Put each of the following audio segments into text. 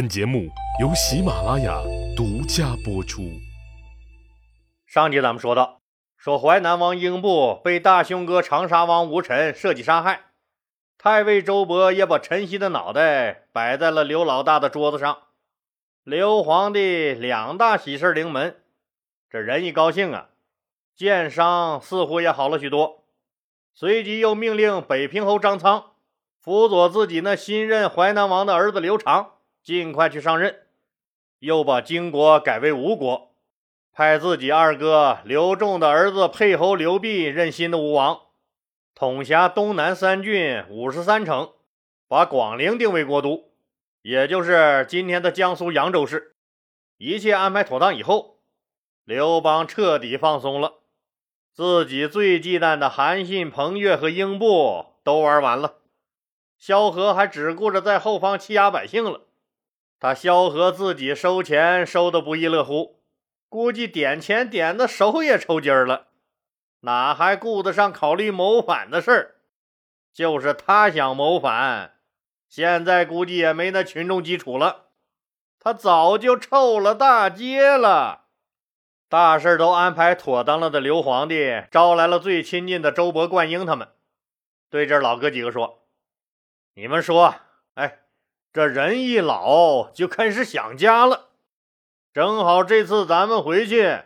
本节目由喜马拉雅独家播出。上集咱们说到，说淮南王英布被大兄哥长沙王吴臣设计杀害，太尉周勃也把陈曦的脑袋摆在了刘老大的桌子上。刘皇帝两大喜事临门，这人一高兴啊，箭伤似乎也好了许多。随即又命令北平侯张苍辅佐自己那新任淮南王的儿子刘长。尽快去上任，又把金国改为吴国，派自己二哥刘仲的儿子沛侯刘弼任新的吴王，统辖东南三郡五十三城，把广陵定为国都，也就是今天的江苏扬州市。一切安排妥当以后，刘邦彻底放松了，自己最忌惮的韩信、彭越和英布都玩完了，萧何还只顾着在后方欺压百姓了。他萧何自己收钱收的不亦乐乎，估计点钱点的手也抽筋儿了，哪还顾得上考虑谋反的事儿？就是他想谋反，现在估计也没那群众基础了，他早就臭了大街了。大事都安排妥当了的刘皇帝招来了最亲近的周勃、灌婴他们，对这老哥几个说：“你们说，哎。”这人一老就开始想家了，正好这次咱们回去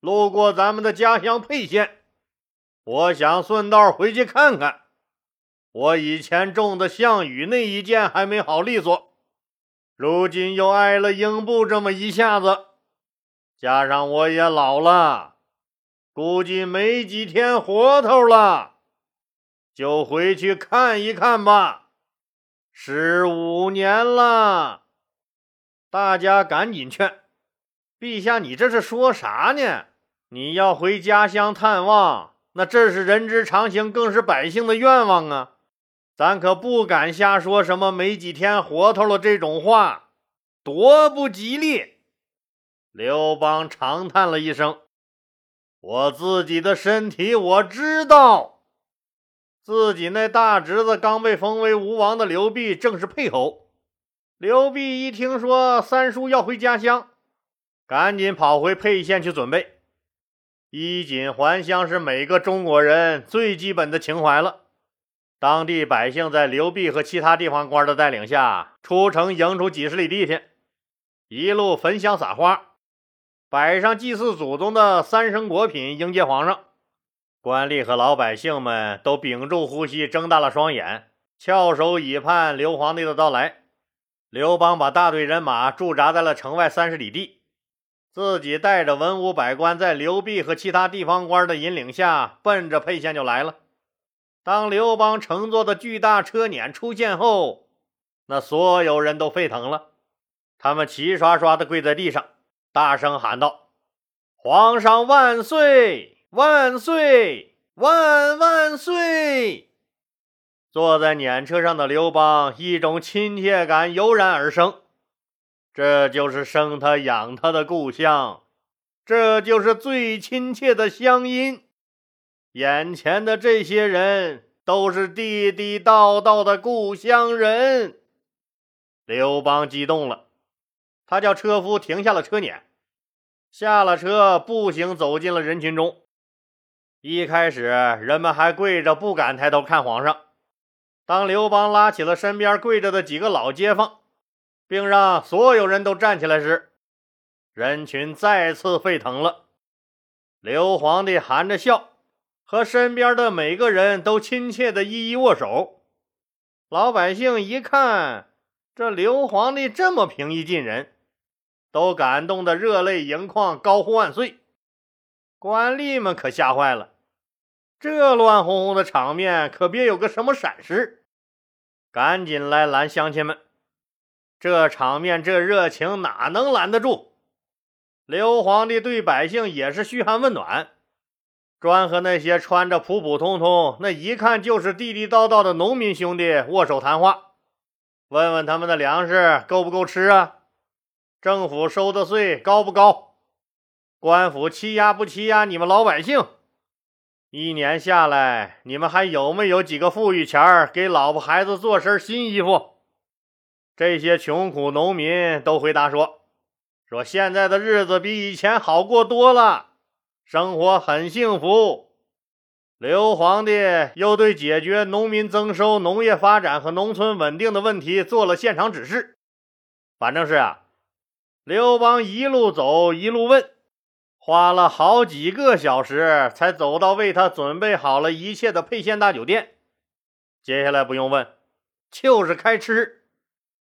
路过咱们的家乡沛县，我想顺道回去看看。我以前种的项羽那一箭还没好利索，如今又挨了英布这么一下子，加上我也老了，估计没几天活头了，就回去看一看吧。十五年了，大家赶紧劝陛下，你这是说啥呢？你要回家乡探望，那这是人之常情，更是百姓的愿望啊！咱可不敢瞎说什么没几天活头了这种话，多不吉利。刘邦长叹了一声：“我自己的身体我知道。”自己那大侄子刚被封为吴王的刘弼正是沛侯。刘弼一听说三叔要回家乡，赶紧跑回沛县去准备。衣锦还乡是每个中国人最基本的情怀了。当地百姓在刘弼和其他地方官的带领下，出城迎出几十里地去，一路焚香撒花，摆上祭祀祖宗的三生果品，迎接皇上。官吏和老百姓们都屏住呼吸，睁大了双眼，翘首以盼刘皇帝的到来。刘邦把大队人马驻扎在了城外三十里地，自己带着文武百官，在刘弼和其他地方官的引领下，奔着沛县就来了。当刘邦乘坐的巨大车辇出现后，那所有人都沸腾了，他们齐刷刷地跪在地上，大声喊道：“皇上万岁！”万岁！万万岁！坐在辇车上的刘邦，一种亲切感油然而生。这就是生他养他的故乡，这就是最亲切的乡音。眼前的这些人都是地地道道的故乡人。刘邦激动了，他叫车夫停下了车辇，下了车，步行走进了人群中。一开始，人们还跪着，不敢抬头看皇上。当刘邦拉起了身边跪着的几个老街坊，并让所有人都站起来时，人群再次沸腾了。刘皇帝含着笑，和身边的每个人都亲切地一一握手。老百姓一看这刘皇帝这么平易近人，都感动得热泪盈眶，高呼万岁。官吏们可吓坏了。这乱哄哄的场面，可别有个什么闪失！赶紧来拦乡亲们！这场面，这热情哪能拦得住？刘皇帝对百姓也是嘘寒问暖，专和那些穿着普普通通、那一看就是地地道道的农民兄弟握手谈话，问问他们的粮食够不够吃啊？政府收的税高不高？官府欺压不欺压你们老百姓？一年下来，你们还有没有几个富裕钱儿给老婆孩子做身新衣服？这些穷苦农民都回答说：“说现在的日子比以前好过多了，生活很幸福。”刘皇帝又对解决农民增收、农业发展和农村稳定的问题做了现场指示。反正是啊，刘邦一路走一路问。花了好几个小时才走到为他准备好了一切的沛县大酒店。接下来不用问，就是开吃。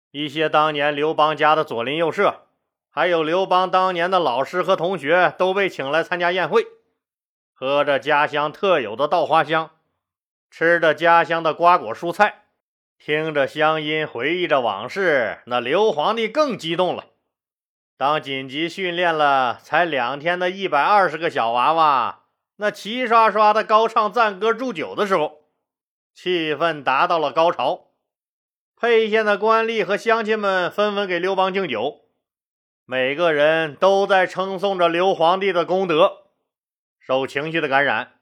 一些当年刘邦家的左邻右舍，还有刘邦当年的老师和同学都被请来参加宴会，喝着家乡特有的稻花香，吃着家乡的瓜果蔬菜，听着乡音，回忆着往事，那刘皇帝更激动了。当紧急训练了才两天的一百二十个小娃娃，那齐刷刷的高唱赞歌祝酒的时候，气氛达到了高潮。沛县的官吏和乡亲们纷纷给刘邦敬酒，每个人都在称颂着刘皇帝的功德。受情绪的感染，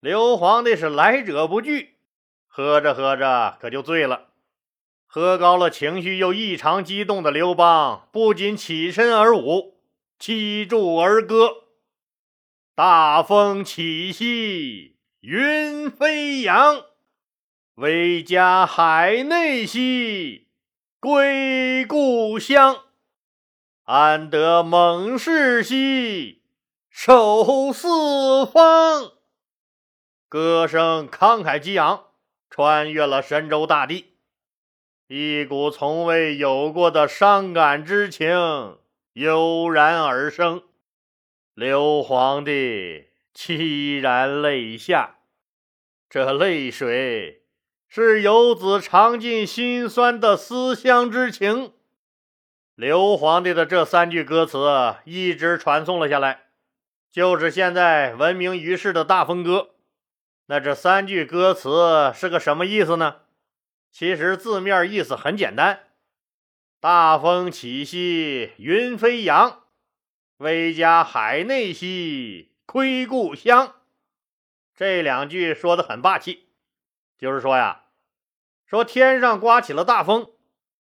刘皇帝是来者不拒，喝着喝着可就醉了。喝高了，情绪又异常激动的刘邦不仅起身而舞，击筑而歌。大风起兮云飞扬，威加海内兮归故乡。安得猛士兮守四方。歌声慷慨激昂，穿越了神州大地。一股从未有过的伤感之情油然而生，刘皇帝凄然泪下。这泪水是游子尝尽心酸的思乡之情。刘皇帝的这三句歌词一直传颂了下来，就是现在闻名于世的《大风歌》。那这三句歌词是个什么意思呢？其实字面意思很简单：“大风起兮云飞扬，威加海内兮归故乡。”这两句说的很霸气，就是说呀，说天上刮起了大风，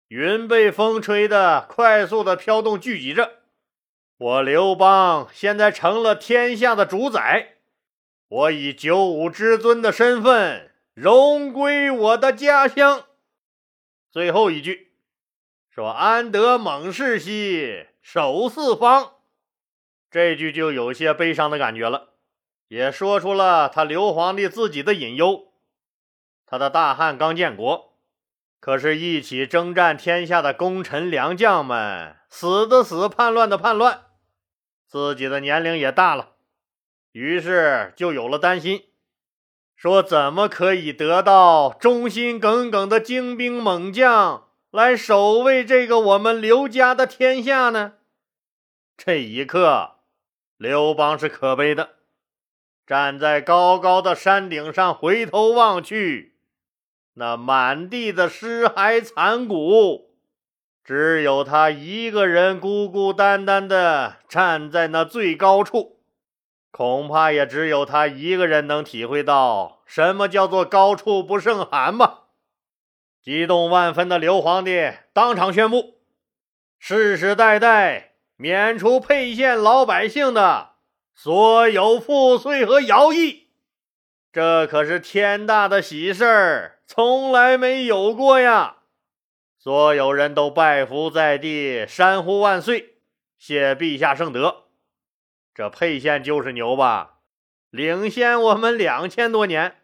云被风吹的快速的飘动聚集着，我刘邦现在成了天下的主宰，我以九五之尊的身份。荣归我的家乡。最后一句说：“安得猛士兮守四方。”这句就有些悲伤的感觉了，也说出了他刘皇帝自己的隐忧。他的大汉刚建国，可是一起征战天下的功臣良将们死的死，叛乱的叛乱，自己的年龄也大了，于是就有了担心。说怎么可以得到忠心耿耿的精兵猛将来守卫这个我们刘家的天下呢？这一刻，刘邦是可悲的，站在高高的山顶上回头望去，那满地的尸骸残骨，只有他一个人孤孤单单的站在那最高处。恐怕也只有他一个人能体会到什么叫做高处不胜寒吧。激动万分的刘皇帝当场宣布，世世代代免除沛县老百姓的所有赋税和徭役。这可是天大的喜事儿，从来没有过呀！所有人都拜伏在地，山呼万岁，谢陛下圣德。这沛县就是牛吧，领先我们两千多年。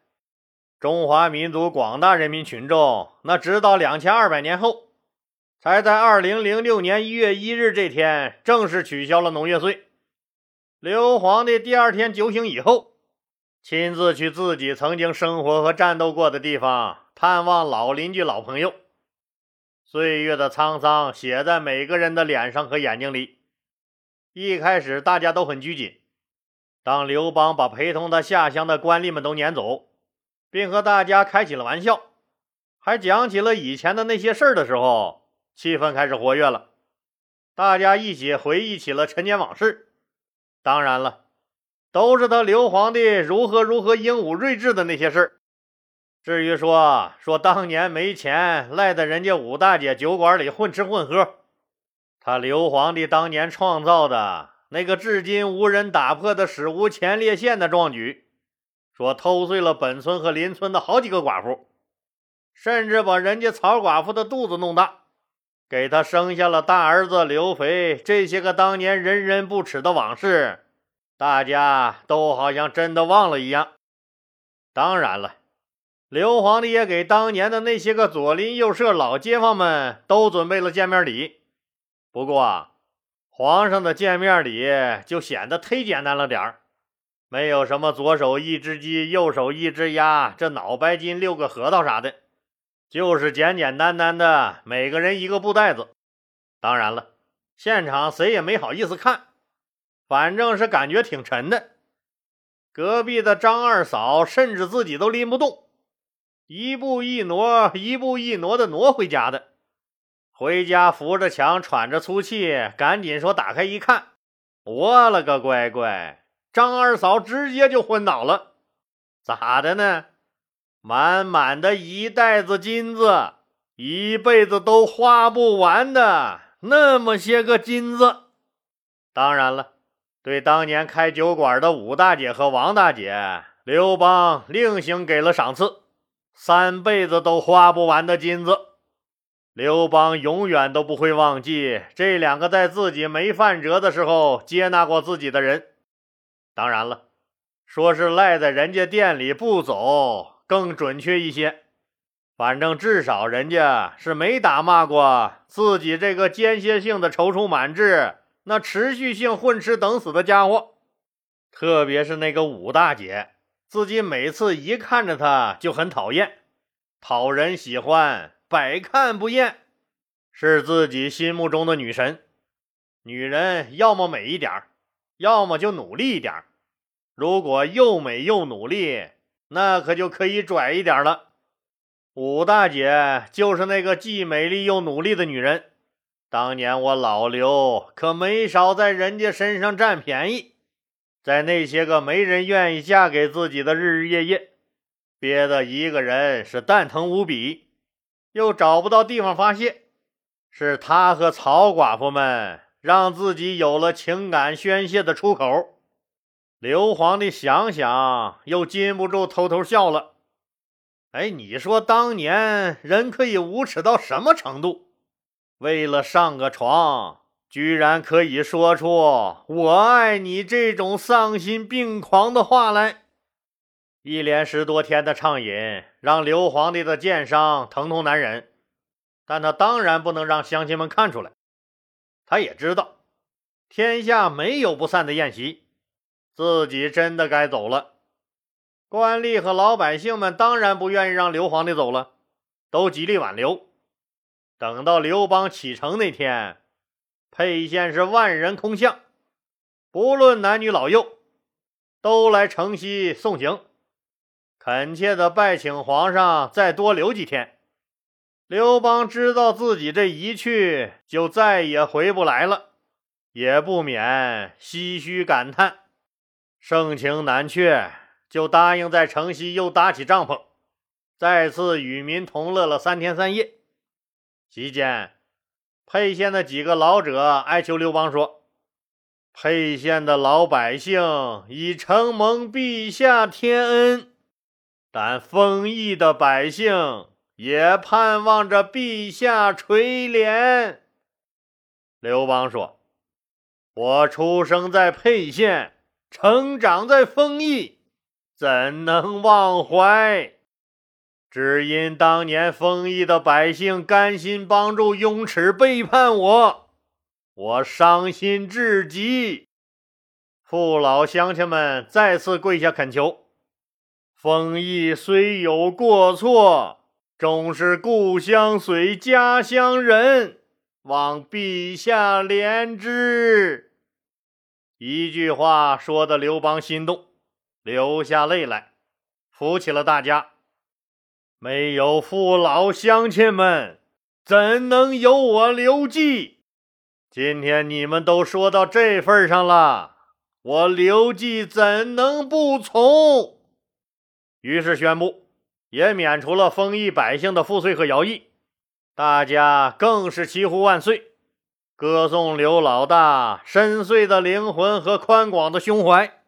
中华民族广大人民群众，那直到两千二百年后，才在二零零六年一月一日这天正式取消了农业税。刘皇帝第二天酒醒以后，亲自去自己曾经生活和战斗过的地方探望老邻居、老朋友。岁月的沧桑写在每个人的脸上和眼睛里。一开始大家都很拘谨。当刘邦把陪同他下乡的官吏们都撵走，并和大家开起了玩笑，还讲起了以前的那些事儿的时候，气氛开始活跃了。大家一起回忆起了陈年往事。当然了，都是他刘皇帝如何如何英武睿智的那些事儿。至于说说当年没钱赖在人家武大姐酒馆里混吃混喝，他刘皇帝当年创造的那个至今无人打破的史无前例县的壮举，说偷碎了本村和邻村的好几个寡妇，甚至把人家曹寡妇的肚子弄大，给他生下了大儿子刘肥，这些个当年人人不耻的往事，大家都好像真的忘了一样。当然了。刘皇帝也给当年的那些个左邻右舍、老街坊们都准备了见面礼。不过，皇上的见面礼就显得忒简单了点儿，没有什么左手一只鸡，右手一只鸭，这脑白金六个核桃啥的，就是简简单单的每个人一个布袋子。当然了，现场谁也没好意思看，反正是感觉挺沉的。隔壁的张二嫂甚至自己都拎不动。一步一挪，一步一挪的挪回家的。回家扶着墙喘着粗气，赶紧说：“打开一看，我了个乖乖！张二嫂直接就昏倒了。咋的呢？满满的一袋子金子，一辈子都花不完的那么些个金子。当然了，对当年开酒馆的武大姐和王大姐，刘邦另行给了赏赐。”三辈子都花不完的金子，刘邦永远都不会忘记这两个在自己没犯辙的时候接纳过自己的人。当然了，说是赖在人家店里不走更准确一些。反正至少人家是没打骂过自己这个间歇性的踌躇满志、那持续性混吃等死的家伙。特别是那个武大姐。自己每次一看着她就很讨厌，讨人喜欢，百看不厌，是自己心目中的女神。女人要么美一点要么就努力一点如果又美又努力，那可就可以拽一点了。武大姐就是那个既美丽又努力的女人。当年我老刘可没少在人家身上占便宜。在那些个没人愿意嫁给自己的日日夜夜，憋得一个人是蛋疼无比，又找不到地方发泄，是他和曹寡妇们让自己有了情感宣泄的出口。刘皇帝想想，又禁不住偷偷笑了。哎，你说当年人可以无耻到什么程度？为了上个床。居然可以说出“我爱你”这种丧心病狂的话来！一连十多天的畅饮，让刘皇帝的剑伤疼痛难忍。但他当然不能让乡亲们看出来。他也知道，天下没有不散的宴席，自己真的该走了。官吏和老百姓们当然不愿意让刘皇帝走了，都极力挽留。等到刘邦启程那天。沛县是万人空巷，不论男女老幼，都来城西送行，恳切的拜请皇上再多留几天。刘邦知道自己这一去就再也回不来了，也不免唏嘘感叹，盛情难却，就答应在城西又搭起帐篷，再次与民同乐了三天三夜。期间。沛县的几个老者哀求刘邦说：“沛县的老百姓已承蒙陛下天恩，但丰邑的百姓也盼望着陛下垂怜。”刘邦说：“我出生在沛县，成长在丰邑，怎能忘怀？”只因当年丰邑的百姓甘心帮助雍齿背叛我，我伤心至极。父老乡亲们再次跪下恳求：丰邑虽有过错，终是故乡随家乡人，望陛下怜之。一句话说的刘邦心动，流下泪来，扶起了大家。没有父老乡亲们，怎能有我刘季？今天你们都说到这份上了，我刘季怎能不从？于是宣布，也免除了丰邑百姓的赋税和徭役，大家更是齐呼万岁，歌颂刘老大深邃的灵魂和宽广的胸怀。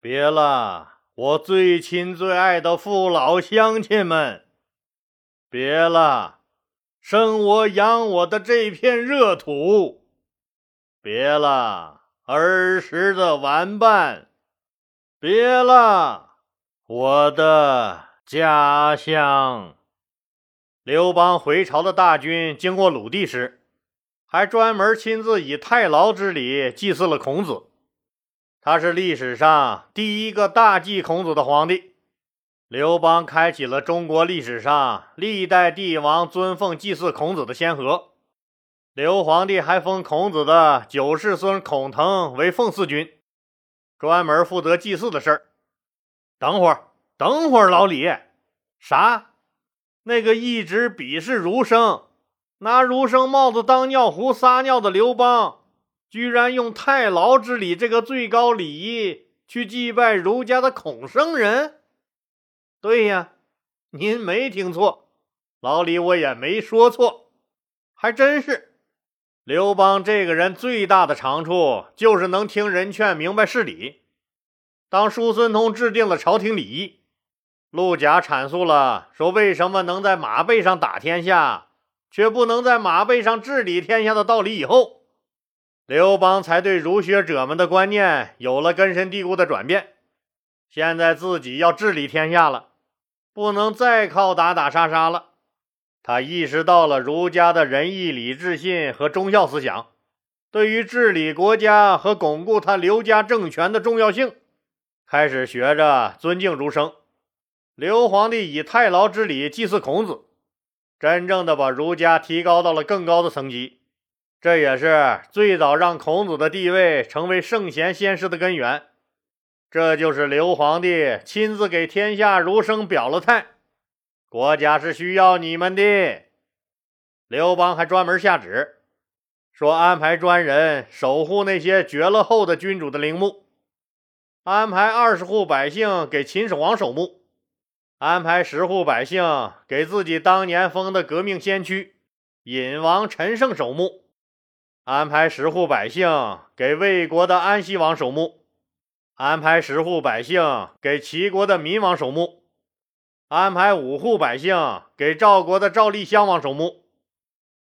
别了，我最亲最爱的父老乡亲们！别了，生我养我的这片热土！别了，儿时的玩伴！别了，我的！家乡，刘邦回朝的大军经过鲁地时，还专门亲自以太牢之礼祭祀了孔子。他是历史上第一个大祭孔子的皇帝。刘邦开启了中国历史上历代帝王尊奉祭祀孔子的先河。刘皇帝还封孔子的九世孙孔腾为奉祀君，专门负责祭祀的事儿。等会儿。等会儿，老李，啥？那个一直鄙视儒生、拿儒生帽子当尿壶撒尿的刘邦，居然用太牢之礼这个最高礼仪去祭拜儒家的孔圣人？对呀，您没听错，老李我也没说错，还真是。刘邦这个人最大的长处就是能听人劝，明白事理。当叔孙通制定了朝廷礼仪。陆贾阐述了说：“为什么能在马背上打天下，却不能在马背上治理天下的道理？”以后，刘邦才对儒学者们的观念有了根深蒂固的转变。现在自己要治理天下了，不能再靠打打杀杀了。他意识到了儒家的仁义礼智信和忠孝思想对于治理国家和巩固他刘家政权的重要性，开始学着尊敬儒生。刘皇帝以太牢之礼祭祀孔子，真正的把儒家提高到了更高的层级。这也是最早让孔子的地位成为圣贤先师的根源。这就是刘皇帝亲自给天下儒生表了态：国家是需要你们的。刘邦还专门下旨，说安排专人守护那些绝了后的君主的陵墓，安排二十户百姓给秦始皇守墓。安排十户百姓给自己当年封的革命先驱尹王陈胜守墓，安排十户百姓给魏国的安西王守墓，安排十户百姓给齐国的民王守墓，安排五户百姓给赵国的赵立襄王守墓，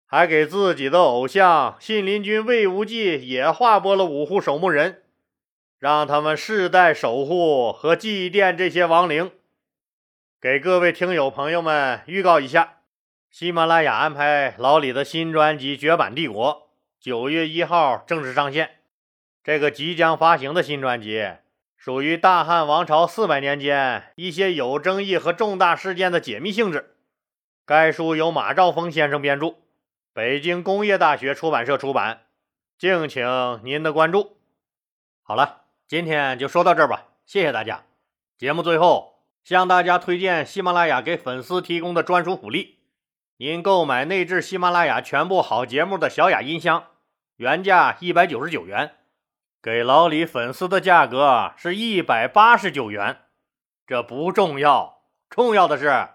还给自己的偶像信陵君魏无忌也划拨了五户守墓人，让他们世代守护和祭奠这些亡灵。给各位听友朋友们预告一下，喜马拉雅安排老李的新专辑《绝版帝国》九月一号正式上线。这个即将发行的新专辑属于大汉王朝四百年间一些有争议和重大事件的解密性质。该书由马兆峰先生编著，北京工业大学出版社出版，敬请您的关注。好了，今天就说到这儿吧，谢谢大家。节目最后。向大家推荐喜马拉雅给粉丝提供的专属福利：您购买内置喜马拉雅全部好节目的小雅音箱，原价一百九十九元，给老李粉丝的价格是一百八十九元。这不重要，重要的是，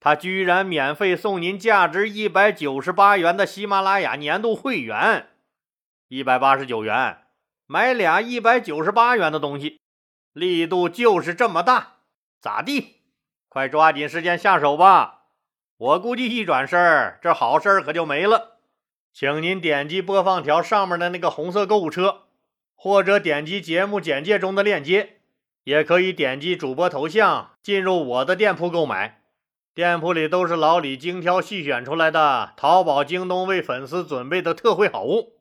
他居然免费送您价值一百九十八元的喜马拉雅年度会员。一百八十九元买俩一百九十八元的东西，力度就是这么大。咋地？快抓紧时间下手吧！我估计一转身，这好事可就没了。请您点击播放条上面的那个红色购物车，或者点击节目简介中的链接，也可以点击主播头像进入我的店铺购买。店铺里都是老李精挑细选出来的淘宝、京东为粉丝准备的特惠好物。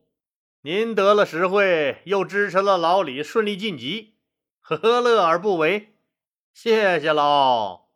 您得了实惠，又支持了老李顺利晋级，何乐而不为？谢谢喽。